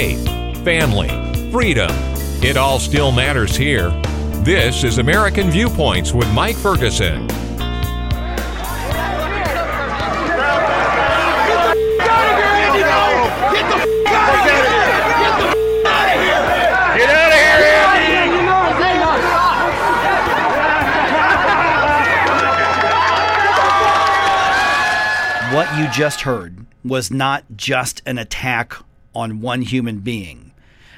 faith, family, freedom. It all still matters here. This is American Viewpoints with Mike Ferguson. What you just heard was not just an attack on one human being,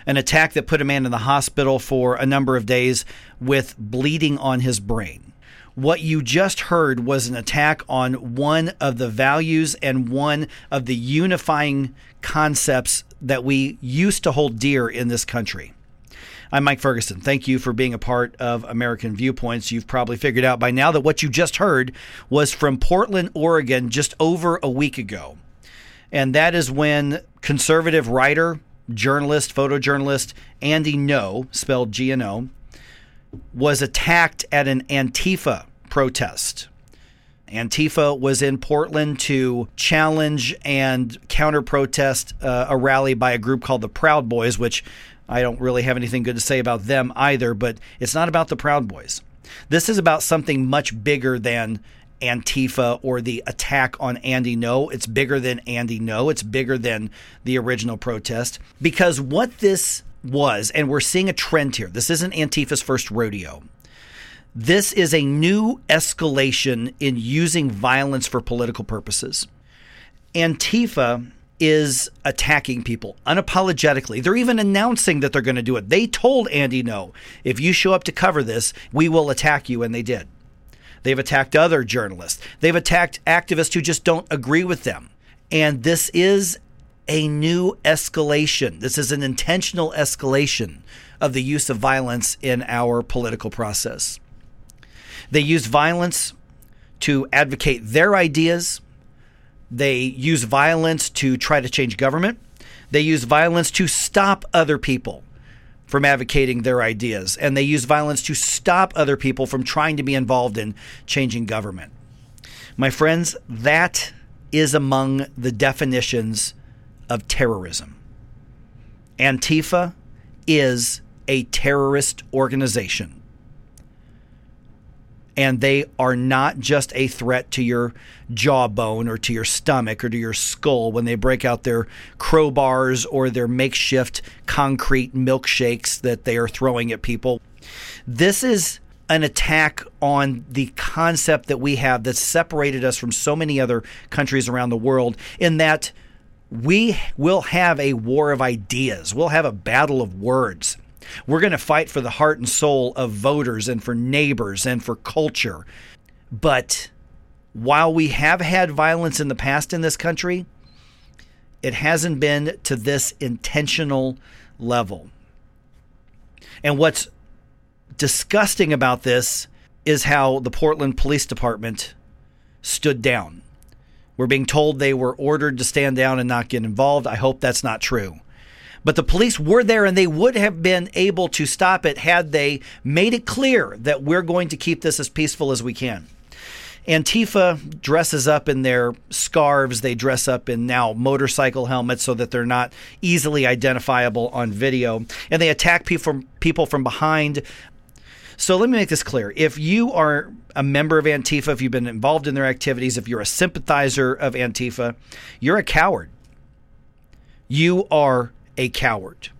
an attack that put a man in the hospital for a number of days with bleeding on his brain. What you just heard was an attack on one of the values and one of the unifying concepts that we used to hold dear in this country. I'm Mike Ferguson. Thank you for being a part of American Viewpoints. You've probably figured out by now that what you just heard was from Portland, Oregon, just over a week ago. And that is when conservative writer, journalist, photojournalist Andy Ngo, spelled G N O, was attacked at an Antifa protest. Antifa was in Portland to challenge and counter protest uh, a rally by a group called the Proud Boys, which I don't really have anything good to say about them either, but it's not about the Proud Boys. This is about something much bigger than Antifa or the attack on Andy Ngo. It's bigger than Andy Ngo. It's bigger than the original protest. Because what this was, and we're seeing a trend here, this isn't Antifa's first rodeo. This is a new escalation in using violence for political purposes. Antifa is attacking people unapologetically. They're even announcing that they're going to do it. They told Andy Ngo, if you show up to cover this, we will attack you, and they did. They've attacked other journalists. They've attacked activists who just don't agree with them. And this is a new escalation. This is an intentional escalation of the use of violence in our political process. They use violence to advocate their ideas they use violence to try to change government. They use violence to stop other people from advocating their ideas. And they use violence to stop other people from trying to be involved in changing government. My friends, that is among the definitions of terrorism. Antifa is a terrorist organization and they are not just a threat to your jawbone or to your stomach or to your skull when they break out their crowbars or their makeshift concrete milkshakes that they are throwing at people. This is an attack on the concept that we have that's separated us from so many other countries around the world in that we will have a war of ideas. We'll have a battle of words. We're going to fight for the heart and soul of voters and for neighbors and for culture. But while we have had violence in the past in this country, it hasn't been to this intentional level. And what's disgusting about this is how the Portland Police Department stood down. We're being told they were ordered to stand down and not get involved. I hope that's not true. But the police were there and they would have been able to stop it had they made it clear that we're going to keep this as peaceful as we can. Antifa dresses up in their scarves. They dress up in now motorcycle helmets so that they're not easily identifiable on video. And they attack people from, people from behind. So let me make this clear. If you are a member of Antifa, if you've been involved in their activities, if you're a sympathizer of Antifa, you're a coward. You are a coward.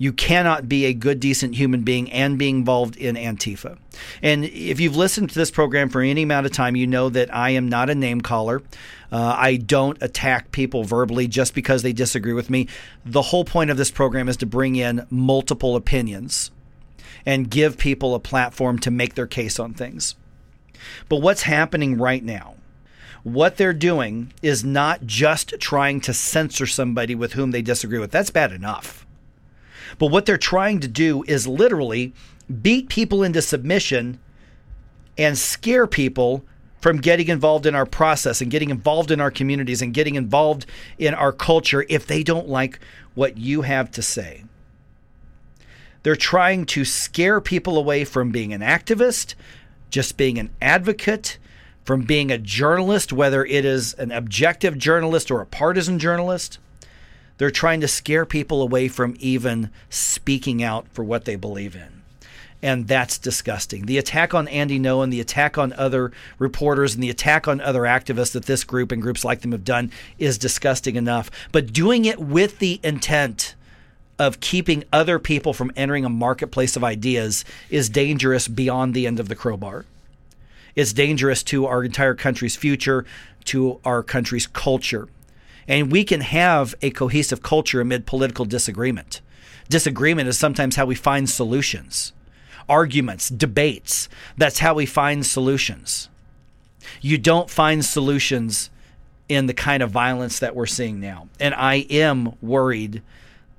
You cannot be a good, decent human being and be involved in Antifa. And if you've listened to this program for any amount of time, you know that I am not a name caller. Uh, I don't attack people verbally just because they disagree with me. The whole point of this program is to bring in multiple opinions and give people a platform to make their case on things. But what's happening right now what they're doing is not just trying to censor somebody with whom they disagree with. That's bad enough. But what they're trying to do is literally beat people into submission and scare people from getting involved in our process and getting involved in our communities and getting involved in our culture if they don't like what you have to say. They're trying to scare people away from being an activist, just being an advocate, from being a journalist, whether it is an objective journalist or a partisan journalist. They're trying to scare people away from even speaking out for what they believe in. And that's disgusting. The attack on Andy Ngo and the attack on other reporters and the attack on other activists that this group and groups like them have done is disgusting enough. But doing it with the intent of keeping other people from entering a marketplace of ideas is dangerous beyond the end of the crowbar. It's dangerous to our entire country's future, to our country's culture. And we can have a cohesive culture amid political disagreement. Disagreement is sometimes how we find solutions. Arguments, debates, that's how we find solutions. You don't find solutions in the kind of violence that we're seeing now. And I am worried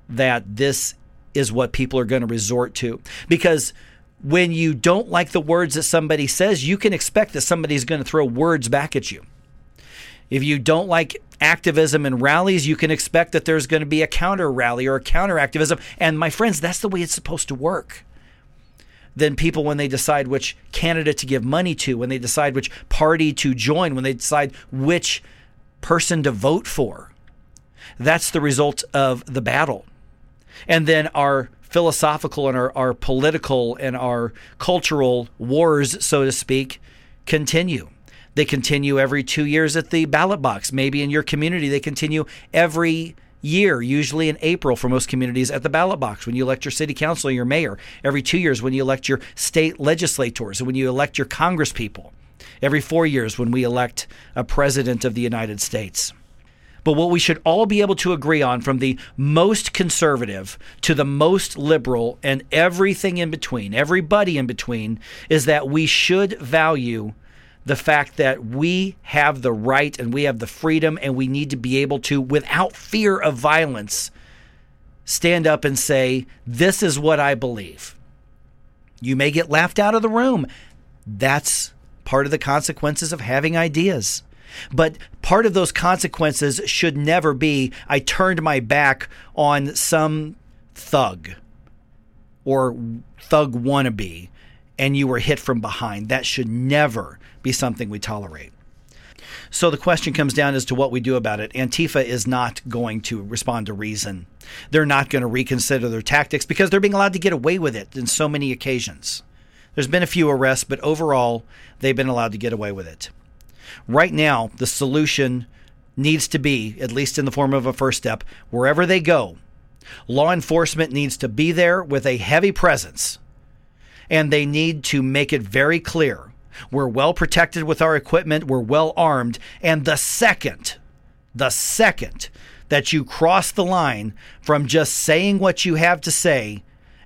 that this is what people are going to resort to because when you don't like the words that somebody says, you can expect that somebody's going to throw words back at you. If you don't like activism and rallies, you can expect that there's going to be a counter rally or a counter activism. And my friends, that's the way it's supposed to work. Then people, when they decide which candidate to give money to, when they decide which party to join, when they decide which person to vote for, that's the result of the battle. And then our philosophical and our, our political and our cultural wars, so to speak, continue. They continue every two years at the ballot box. Maybe in your community, they continue every year, usually in April for most communities, at the ballot box when you elect your city council or your mayor. Every two years when you elect your state legislators and when you elect your congresspeople. Every four years when we elect a president of the United States. But what we should all be able to agree on, from the most conservative to the most liberal and everything in between, everybody in between, is that we should value the fact that we have the right and we have the freedom and we need to be able to, without fear of violence, stand up and say, This is what I believe. You may get laughed out of the room. That's part of the consequences of having ideas. But part of those consequences should never be I turned my back on some thug or thug wannabe and you were hit from behind. That should never be something we tolerate. So the question comes down as to what we do about it. Antifa is not going to respond to reason. They're not going to reconsider their tactics because they're being allowed to get away with it in so many occasions. There's been a few arrests, but overall, they've been allowed to get away with it. Right now, the solution needs to be, at least in the form of a first step, wherever they go, law enforcement needs to be there with a heavy presence. And they need to make it very clear we're well protected with our equipment, we're well armed. And the second, the second that you cross the line from just saying what you have to say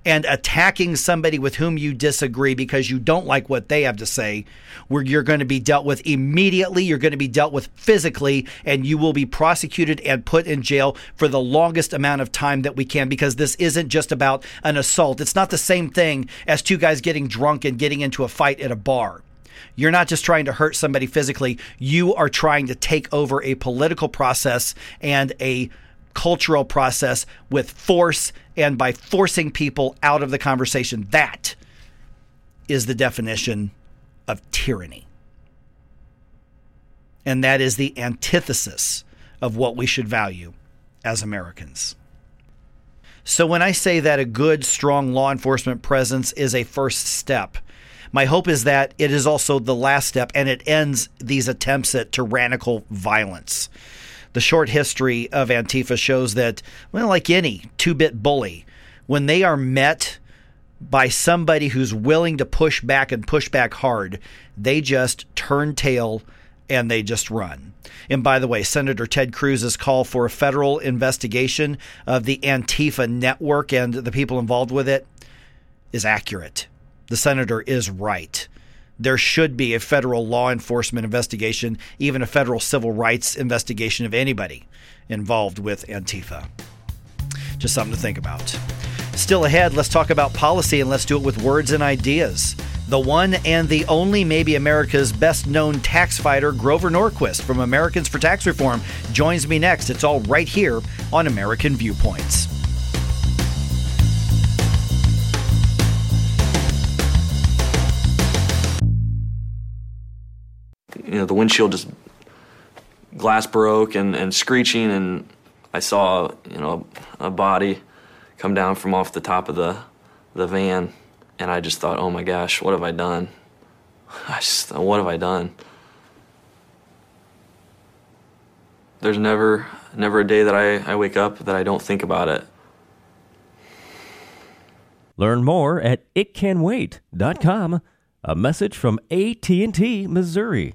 and attacking somebody with whom you disagree because you don't like what they have to say, where you're going to be dealt with immediately, you're going to be dealt with physically, and you will be prosecuted and put in jail for the longest amount of time that we can because this isn't just about an assault. It's not the same thing as two guys getting drunk and getting into a fight at a bar. You're not just trying to hurt somebody physically, you are trying to take over a political process and a cultural process with force and by forcing people out of the conversation. That is the definition of tyranny. And that is the antithesis of what we should value as Americans. So, when I say that a good, strong law enforcement presence is a first step, my hope is that it is also the last step and it ends these attempts at tyrannical violence. The short history of Antifa shows that, well, like any two bit bully, when they are met by somebody who's willing to push back and push back hard, they just turn tail and they just run. And by the way, Senator Ted Cruz's call for a federal investigation of the Antifa network and the people involved with it is accurate. The senator is right there should be a federal law enforcement investigation, even a federal civil rights investigation of anybody involved with Antifa. Just something to think about. Still ahead, let's talk about policy and let's do it with words and ideas. The one and the only, maybe America's best known tax fighter, Grover Norquist from Americans for Tax Reform, joins me next. It's all right here on American Viewpoints. You know the windshield just glass broke and, and screeching and I saw, you know, a body come down from off the top of the the van, and I just thought, oh my gosh, what have I done? I just, what have I done? There's never never a day that I, I wake up that I don't think about it. Learn more at itcanwait.com. A message from AT&T Missouri.